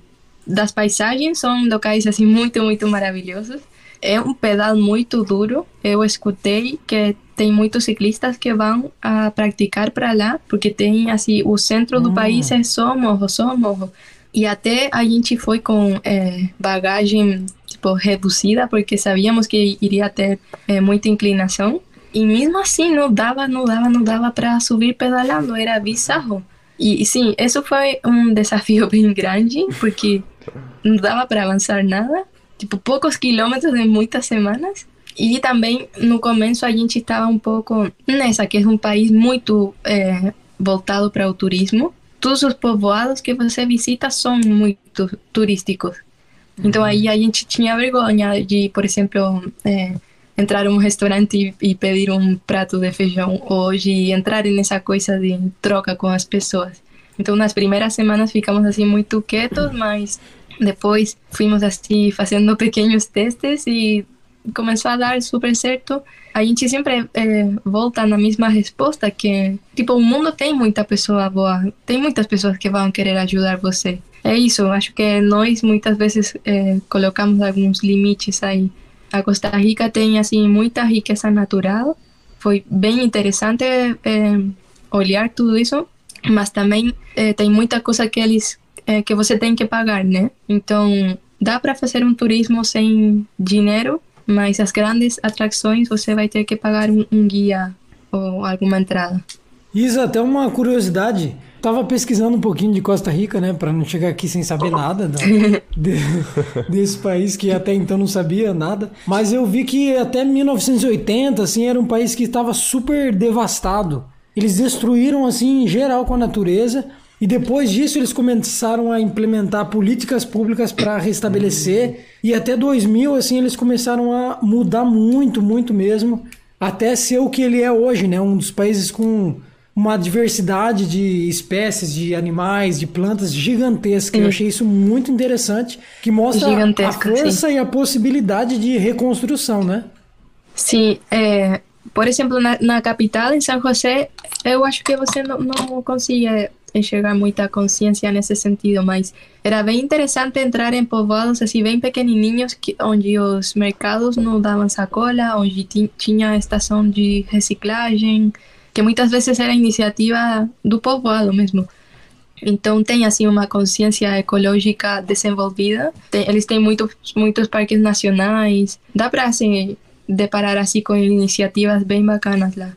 [SPEAKER 3] das paisagens são locais assim muito, muito maravilhosos. É um pedal muito duro. Eu escutei que tem muitos ciclistas que vão a praticar para lá, porque tem assim, o centro do hum. país é só morro, só morro. E até a gente foi com é, bagagem tipo reduzida, porque sabíamos que iria ter é, muita inclinação. E mesmo assim não dava, não dava, não dava para subir pedalando, era bizarro. E sim, isso foi um desafio bem grande, porque não dava para avançar nada, tipo poucos quilômetros em muitas semanas. E também no começo a gente estava um pouco nessa, que é um país muito é, voltado para o turismo todos os povoados que você visita são muito turísticos. Então uhum. aí a gente tinha vergonha de, por exemplo, é, entrar um restaurante e, pedir um prato de feijão ou de entrar nessa coisa de troca com as pessoas. Então nas primeiras semanas ficamos assim muito quietos, mas depois fomos assim fazendo pequenos testes e começou a dar super certo a gente sempre é, volta na mesma resposta que, tipo, o mundo tem muita pessoa boa, tem muitas pessoas que vão querer ajudar você. É isso, acho que nós muitas vezes é, colocamos alguns limites aí. A Costa Rica tem, assim, muita riqueza natural, foi bem interessante é, olhar tudo isso, mas também é, tem muita coisa que eles, é, que você tem que pagar, né? Então, dá para fazer um turismo sem dinheiro, mas as grandes atrações você vai ter que pagar um, um guia ou alguma entrada.
[SPEAKER 1] Isa, até uma curiosidade. Tava pesquisando um pouquinho de Costa Rica, né, para não chegar aqui sem saber nada da, de, desse país que até então não sabia nada. Mas eu vi que até 1980, assim, era um país que estava super devastado. Eles destruíram assim em geral com a natureza e depois disso eles começaram a implementar políticas públicas para restabelecer e até 2000 assim eles começaram a mudar muito, muito mesmo, até ser o que ele é hoje, né? Um dos países com uma diversidade de espécies, de animais, de plantas gigantesca. Eu achei isso muito interessante, que mostra a força sim. e a possibilidade de reconstrução, né?
[SPEAKER 3] Sim, é, por exemplo, na, na, capital, em São José, eu acho que você não, não consegue enxergar muita consciência nesse sentido, mas era bem interessante entrar em povoados assim bem pequenininhos, que, onde os mercados não davam sacola, onde tinha estação de reciclagem, que muitas vezes era iniciativa do povoado mesmo. Então tem assim uma consciência ecológica desenvolvida. Tem, eles têm muitos muitos parques nacionais. Dá para assim deparar assim com iniciativas bem bacanas lá.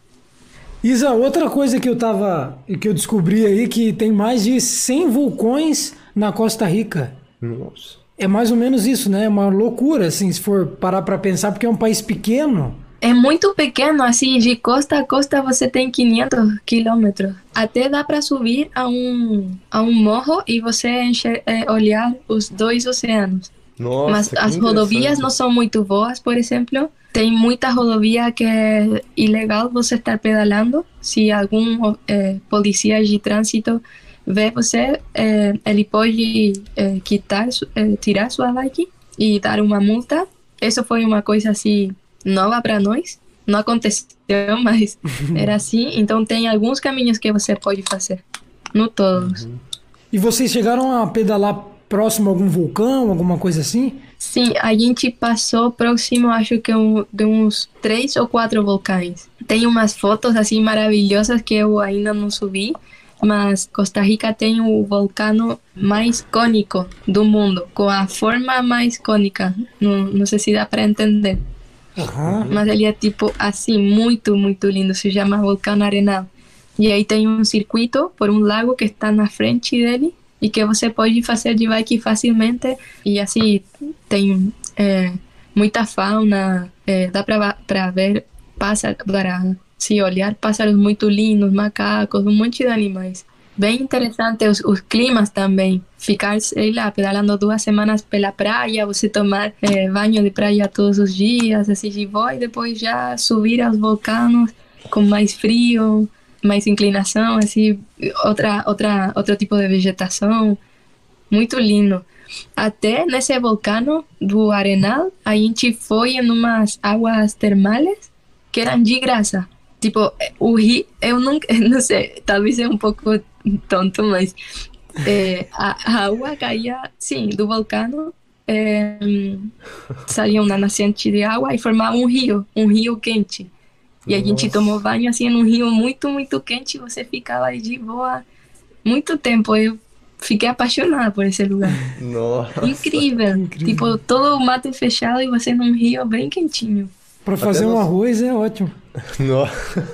[SPEAKER 1] Isa, outra coisa que eu tava. que eu descobri aí que tem mais de 100 vulcões na Costa Rica.
[SPEAKER 2] Nossa.
[SPEAKER 1] É mais ou menos isso, né? É uma loucura, assim, se for parar para pensar, porque é um país pequeno.
[SPEAKER 3] É muito pequeno, assim, de costa a costa você tem 500 quilômetros. Até dá para subir a um, a um morro e você enxer, é, olhar os dois oceanos.
[SPEAKER 2] Nossa,
[SPEAKER 3] Mas as rodovias não são muito boas, por exemplo. Tem muita rodovia que é ilegal você estar pedalando. Se algum é, polícia de trânsito vê você, é, ele pode é, quitar, é, tirar sua bike e dar uma multa. Isso foi uma coisa assim nova para nós. Não aconteceu, mas era assim. Então tem alguns caminhos que você pode fazer, não todos. Uhum.
[SPEAKER 1] E vocês chegaram a pedalar próximo a algum vulcão, alguma coisa assim?
[SPEAKER 3] Sim, a gente passou próximo, acho que um, de uns três ou quatro vulcões. Tem umas fotos assim maravilhosas que eu ainda não subi, mas Costa Rica tem o vulcão mais cônico do mundo, com a forma mais cônica. Não, não sei se dá para entender. Uhum. Mas ele é tipo assim, muito, muito lindo. Se chama Vulcão Arenal. E aí tem um circuito por um lago que está na frente dele e que você pode fazer de bike facilmente e assim tem é, muita fauna, é, dá para ver pássaros, para se olhar pássaros muito lindos, macacos, um monte de animais. Bem interessante os, os climas também. Ficar, sei lá, pedalando duas semanas pela praia, você tomar é, banho de praia todos os dias, assim de boa, e depois já subir aos vulcanos com mais frio mais inclinação, assim, outra, outra, outro tipo de vegetação. Muito lindo. até nesse vulcano do Arenal, a gente foi em umas águas termais que eram de graça. Tipo, o rio, eu nunca, não sei, talvez é um pouco tonto, mas é, a, a, água caía, sim, do vulcano, é, saía uma nascente de água e formava um rio, um rio quente. E a gente tomou banho assim num rio muito, muito quente você ficava aí de boa muito tempo. Eu fiquei apaixonada por esse lugar.
[SPEAKER 2] Nossa.
[SPEAKER 3] Incrível. Incrível. Tipo, todo o mato fechado e você num rio bem quentinho.
[SPEAKER 1] Para fazer um arroz é ótimo.
[SPEAKER 2] Nossa.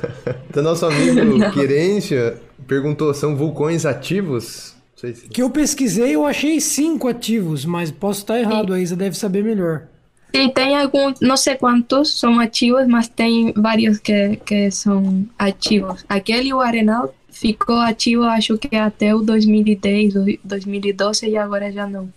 [SPEAKER 2] Então, nosso amigo Querência perguntou: são vulcões ativos?
[SPEAKER 1] Se... Que eu pesquisei, eu achei cinco ativos, mas posso estar errado, Sim. a Isa deve saber melhor.
[SPEAKER 3] Sim, tem alguns, não sei quantos são ativos, mas tem vários que, que são ativos. Aquele, o Arenal, ficou ativo, acho que até o 2010, 2012 e agora já não.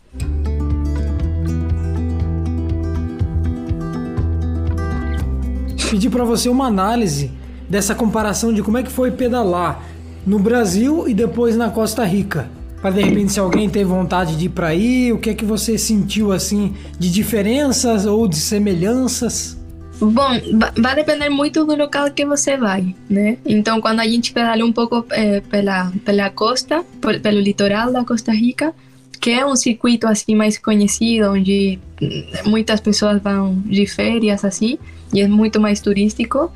[SPEAKER 1] pedir para você uma análise dessa comparação de como é que foi pedalar no Brasil e depois na Costa Rica. Para de repente se alguém tem vontade de ir para aí, o que é que você sentiu assim de diferenças ou de semelhanças?
[SPEAKER 3] Bom, vai depender muito do local que você vai, né? Então, quando a gente pedala um pouco é, pela pela costa, pelo litoral da Costa Rica, que é um circuito assim mais conhecido, onde muitas pessoas vão de férias assim, e é muito mais turístico.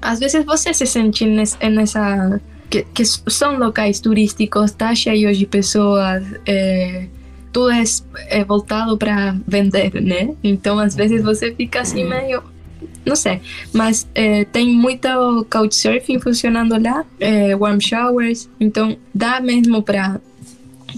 [SPEAKER 3] Às vezes você se sente nessa que, que são locais turísticos, tá cheio de pessoas, é, tudo é, é voltado para vender, né? Então às vezes você fica assim meio não sei, mas é, tem muito couchsurfing funcionando lá, é, warm showers, então dá mesmo para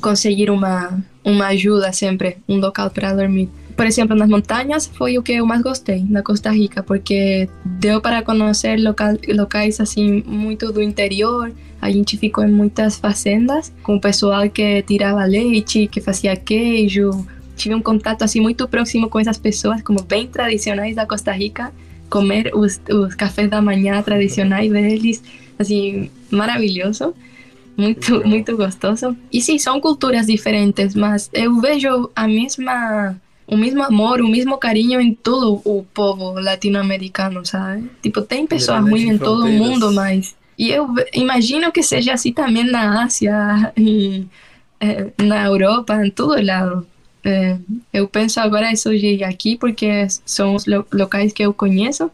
[SPEAKER 3] conseguir uma uma ajuda sempre, um local para dormir por exemplo, nas montanhas foi o que eu mais gostei na Costa Rica, porque deu para conhecer local, locais assim muito do interior. A gente ficou em muitas fazendas com o pessoal que tirava leite, que fazia queijo. Tive um contato assim muito próximo com essas pessoas, como bem tradicionais da Costa Rica, comer os, os cafés da manhã tradicionais deles, assim, maravilhoso muito muito gostoso. E sim, são culturas diferentes, mas eu vejo a mesma o mesmo amor, o mesmo carinho em todo o povo latino-americano, sabe? Tipo, tem pessoas ruins em todo o mundo, mas... E eu imagino que seja assim também na Ásia, e, é, na Europa, em todo lado. É, eu penso agora isso de aqui porque são os lo locais que eu conheço,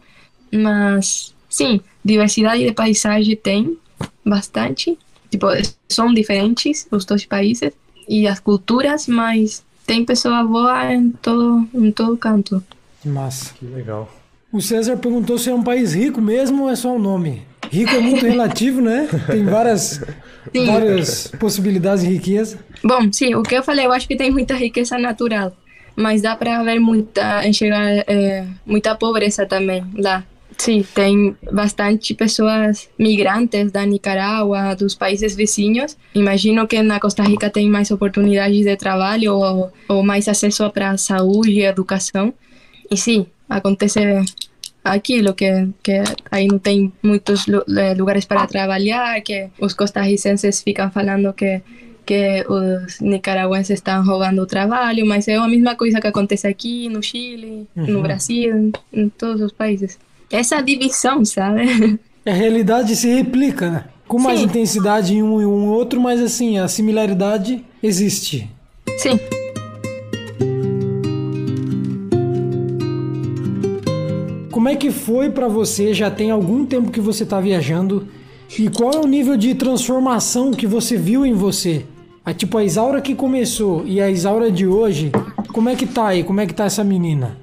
[SPEAKER 3] mas sim, diversidade de paisagem tem bastante. Tipo, são diferentes os dois países e as culturas, mas tem pessoa boa em todo, em todo canto.
[SPEAKER 1] Massa.
[SPEAKER 2] Que legal.
[SPEAKER 1] O César perguntou se é um país rico mesmo ou é só um nome. Rico é muito relativo, né? Tem várias, várias possibilidades de riqueza.
[SPEAKER 3] Bom, sim, o que eu falei, eu acho que tem muita riqueza natural, mas dá para ver muita, enxergar é, muita pobreza também lá. Sim, tem bastante pessoas migrantes da Nicarágua, dos países vizinhos. Imagino que na Costa Rica tem mais oportunidades de trabalho ou, ou mais acesso para saúde e educação. E sim, acontece aquilo que, que aí não tem muitos lugares para trabalhar, que os costarricenses ficam falando que que os nicaragüenses estão roubando o trabalho, mas é a mesma coisa que acontece aqui no Chile, uhum. no Brasil, em todos os países essa divisão, sabe?
[SPEAKER 1] A realidade se replica, né? Com mais Sim. intensidade em um e um outro, mas assim, a similaridade existe.
[SPEAKER 3] Sim.
[SPEAKER 1] Como é que foi para você? Já tem algum tempo que você está viajando? E qual é o nível de transformação que você viu em você? A, tipo, a Isaura que começou e a Isaura de hoje, como é que tá aí? Como é que tá essa menina?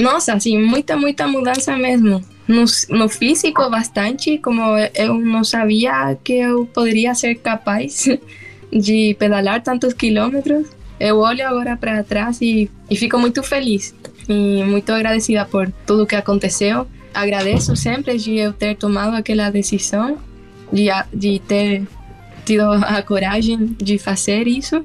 [SPEAKER 3] Nossa, assim, muita, muita mudança mesmo. No, no físico, bastante, como eu não sabia que eu poderia ser capaz de pedalar tantos quilômetros. Eu olho agora para trás e, e fico muito feliz e muito agradecida por tudo que aconteceu. Agradeço sempre de eu ter tomado aquela decisão, de, de ter tido a coragem de fazer isso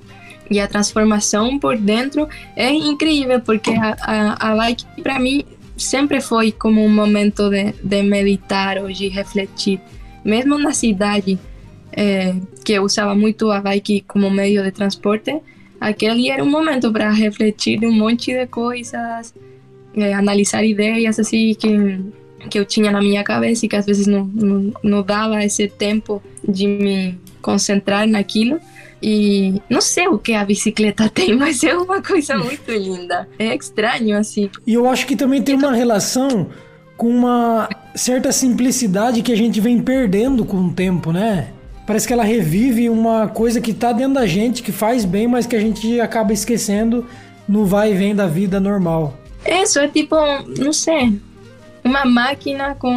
[SPEAKER 3] e a transformação por dentro é incrível porque a, a, a bike para mim sempre foi como um momento de, de meditar ou de refletir mesmo na cidade é, que eu usava muito a bike como meio de transporte aquele era um momento para refletir um monte de coisas, é, analisar ideias assim que que eu tinha na minha cabeça e que às vezes não, não, não dava esse tempo de me concentrar naquilo. E não sei o que a bicicleta tem, mas é uma coisa muito linda. É estranho, assim.
[SPEAKER 1] E eu acho que também tem uma relação com uma certa simplicidade que a gente vem perdendo com o tempo, né? Parece que ela revive uma coisa que tá dentro da gente, que faz bem, mas que a gente acaba esquecendo no vai e vem da vida normal.
[SPEAKER 3] Isso é tipo, não sei, uma máquina com,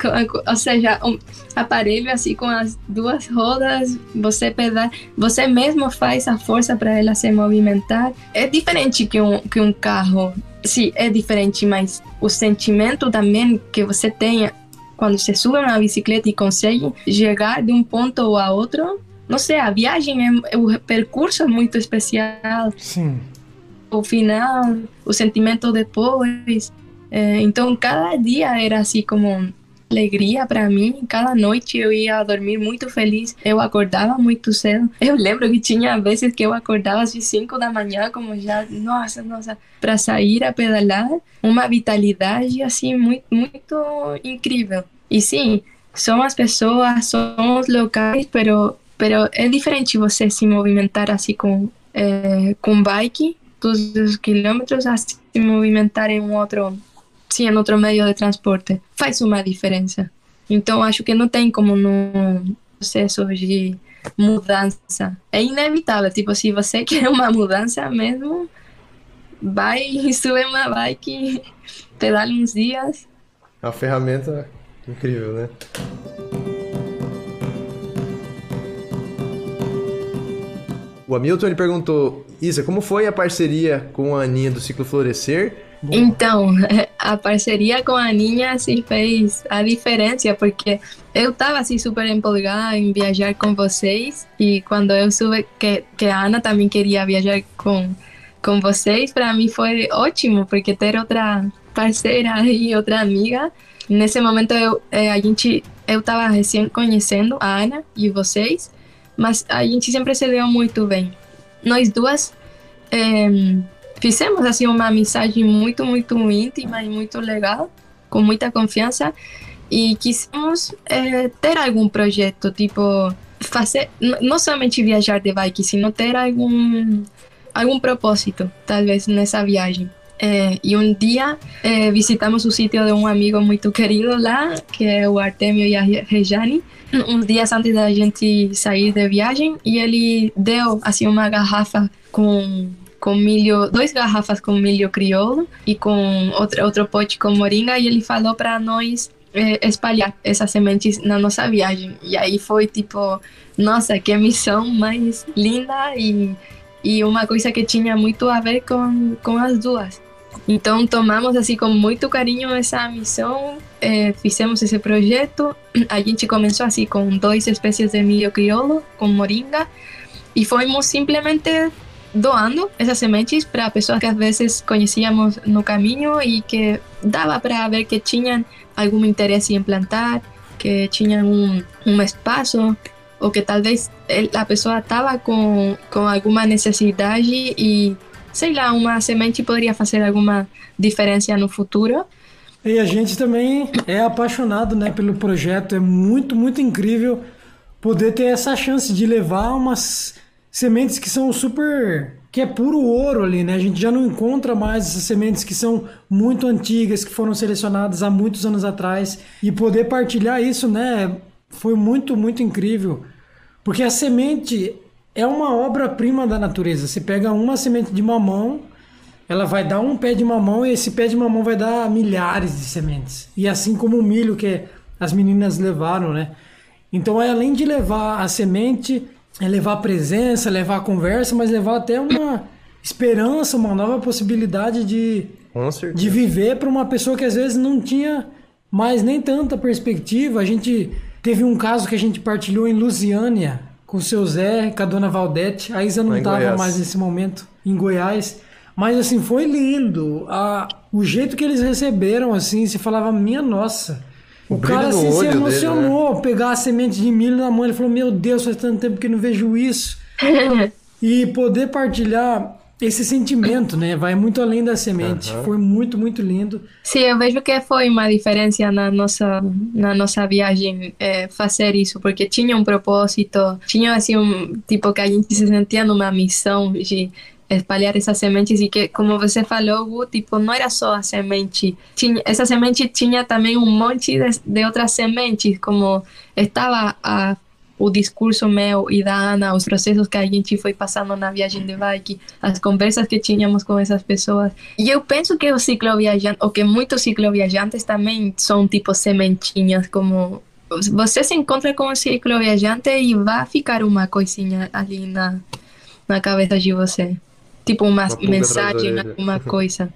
[SPEAKER 3] com, ou seja, um aparelho assim com as duas rodas, você pedal, você mesmo faz a força para ela se movimentar. É diferente que um que um carro. Sim, é diferente, mas o sentimento também que você tem quando você sube uma bicicleta e consegue chegar de um ponto a outro, não sei, a viagem é, o percurso é muito especial.
[SPEAKER 1] Sim.
[SPEAKER 3] O final, o sentimento depois, é, então, cada dia era assim como alegria para mim. Cada noite eu ia dormir muito feliz. Eu acordava muito cedo. Eu lembro que tinha vezes que eu acordava às 5 da manhã, como já, nossa, nossa, para sair a pedalar. Uma vitalidade assim muito, muito incrível. E sim, são as pessoas, são os locais, pero, pero é diferente você se movimentar assim com, é, com bike, dos quilômetros, assim se movimentar em um outro sim, em outro meio de transporte, faz uma diferença. Então, acho que não tem como no processo de mudança. É inevitável, tipo, se você quer uma mudança mesmo, vai sube uma bike, pedala uns dias.
[SPEAKER 2] É uma ferramenta incrível, né? O Hamilton ele perguntou, Isa, como foi a parceria com a Aninha do Ciclo Florescer?
[SPEAKER 3] Então, a parceria com a Aninha assim fez a diferença, porque eu estava assim super empolgada em viajar com vocês e quando eu soube que, que a Ana também queria viajar com, com vocês, para mim foi ótimo, porque ter outra parceira e outra amiga. Nesse momento eu, a gente, eu estava recém a Ana e vocês, mas a gente sempre se deu muito bem. Nós duas... Eh, fizemos assim uma amizade muito, muito íntima e muito legal, com muita confiança e quisemos é, ter algum projeto, tipo, fazer, não somente viajar de bike, sino ter algum, algum propósito, talvez, nessa viagem. É, e um dia é, visitamos o sítio de um amigo muito querido lá, que é o Artemio e a Rejane, uns dias antes da gente sair de viagem, e ele deu assim uma garrafa com com milho, duas garrafas com milho crioulo e com outro, outro pote com moringa e ele falou para nós é, espalhar essas sementes na nossa viagem. E aí foi tipo, nossa, que missão mais linda e, e uma coisa que tinha muito a ver com, com as duas. Então tomamos assim com muito carinho essa missão, é, fizemos esse projeto. A gente começou assim com duas espécies de milho crioulo com moringa e fomos simplesmente doando essas sementes para pessoas que às vezes conhecíamos no caminho e que dava para ver que tinham algum interesse em plantar, que tinham um, um espaço ou que talvez a pessoa estava com, com alguma necessidade e, sei lá, uma semente poderia fazer alguma diferença no futuro.
[SPEAKER 1] E a gente também é apaixonado né, pelo projeto, é muito, muito incrível poder ter essa chance de levar umas sementes que são super. que é puro ouro ali, né? A gente já não encontra mais essas sementes que são muito antigas, que foram selecionadas há muitos anos atrás. E poder partilhar isso, né? Foi muito, muito incrível. Porque a semente é uma obra-prima da natureza. Você pega uma semente de mamão, ela vai dar um pé de mamão e esse pé de mamão vai dar milhares de sementes. E assim como o milho que as meninas levaram, né? Então, é além de levar a semente, é levar presença, levar conversa, mas levar até uma esperança, uma nova possibilidade de, de viver para uma pessoa que às vezes não tinha mais nem tanta perspectiva. A gente teve um caso que a gente partilhou em Lusiânia com o seu Zé, com a dona Valdete. A Isa não estava mais nesse momento em Goiás. Mas assim, foi lindo. A, o jeito que eles receberam, assim, se falava, minha nossa. O, cara assim, se emocionou, dele, né? pegar a semente de milho na mão, ele falou, meu Deus, faz tanto tempo que não vejo isso. e poder partilhar esse sentimento, né? Vai muito além da semente. Uhum. Foi muito, muito lindo.
[SPEAKER 3] Sim, eu vejo que foi uma diferença na nossa na nossa viagem é, fazer isso, porque tinha um propósito, tinha assim um tipo que a gente se sentia numa missão de espalhar essas sementes e que, como você falou, tipo, não era só a semente. Tinha, essa semente tinha também um monte de, de outras sementes, como estava a o discurso meu e da Ana, os processos que a gente foi passando na viagem de bike, as conversas que tínhamos com essas pessoas. E eu penso que os cicloviajantes, ou que muitos cicloviajantes também são tipo sementinhas, como você se encontra com um cicloviajante e vai ficar uma coisinha ali na, na cabeça de você. Tipo uma, uma mensagem, alguma coisa.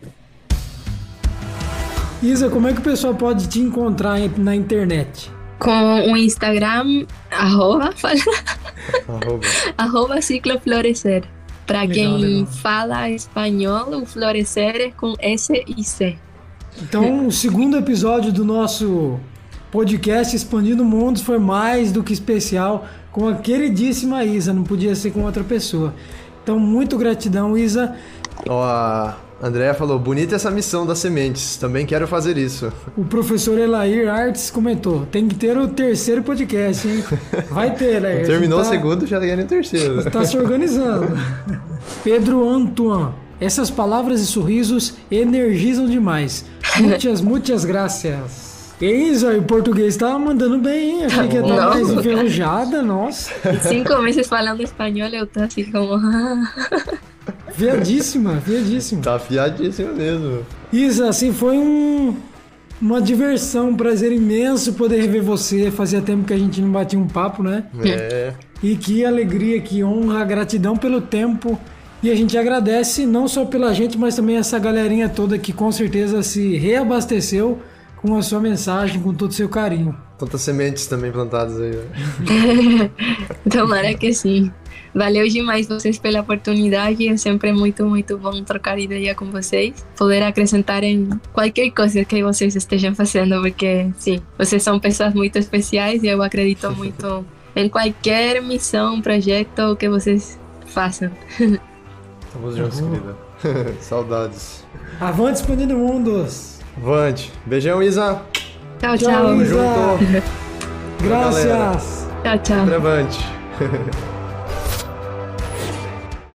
[SPEAKER 1] Isa, como é que o pessoal pode te encontrar na internet?
[SPEAKER 3] com o Instagram, arroba, arroba. arroba Ciclo Florescer. Para quem legal. fala espanhol, o florescer é com S e C.
[SPEAKER 1] Então, o segundo episódio do nosso podcast Expandindo Mundos foi mais do que especial com a queridíssima Isa, não podia ser com outra pessoa. Então, muito gratidão, Isa.
[SPEAKER 2] Ó, Andréa falou, bonita essa missão das sementes, também quero fazer isso.
[SPEAKER 1] O professor Elair Artes comentou, tem que ter o terceiro podcast, hein? Vai ter, Elair.
[SPEAKER 2] Terminou tá... o segundo, já tem o terceiro.
[SPEAKER 1] Está se organizando. Pedro Antoine, essas palavras e sorrisos energizam demais. Muitas, muitas graças. E isso aí, o português tá mandando bem, hein? Achei que ia estar tá mais enferrujada, nossa.
[SPEAKER 3] Cinco meses falando espanhol, eu tô assim como...
[SPEAKER 1] Viadíssima, viadíssima.
[SPEAKER 2] Tá fiadíssima mesmo.
[SPEAKER 1] Isa, assim, foi um, uma diversão, um prazer imenso poder rever você. Fazia tempo que a gente não batia um papo, né?
[SPEAKER 2] É.
[SPEAKER 1] E que alegria, que honra, gratidão pelo tempo. E a gente agradece não só pela gente, mas também essa galerinha toda que com certeza se reabasteceu com a sua mensagem, com todo o seu carinho.
[SPEAKER 2] Tantas sementes também plantadas aí.
[SPEAKER 3] Né? Tomara que sim. Valeu demais vocês pela oportunidade. É sempre muito, muito bom trocar ideia com vocês. Poder acrescentar em qualquer coisa que vocês estejam fazendo, porque, sim, vocês são pessoas muito especiais e eu acredito muito em qualquer missão, projeto que vocês façam.
[SPEAKER 2] Estamos juntos, uhum. querida. Saudades.
[SPEAKER 1] Avante expandindo mundos.
[SPEAKER 2] Avante. Beijão, Isa.
[SPEAKER 3] Tchau, tchau. Tamo
[SPEAKER 1] junto. Graças.
[SPEAKER 3] Tchau, tchau.
[SPEAKER 2] Avante.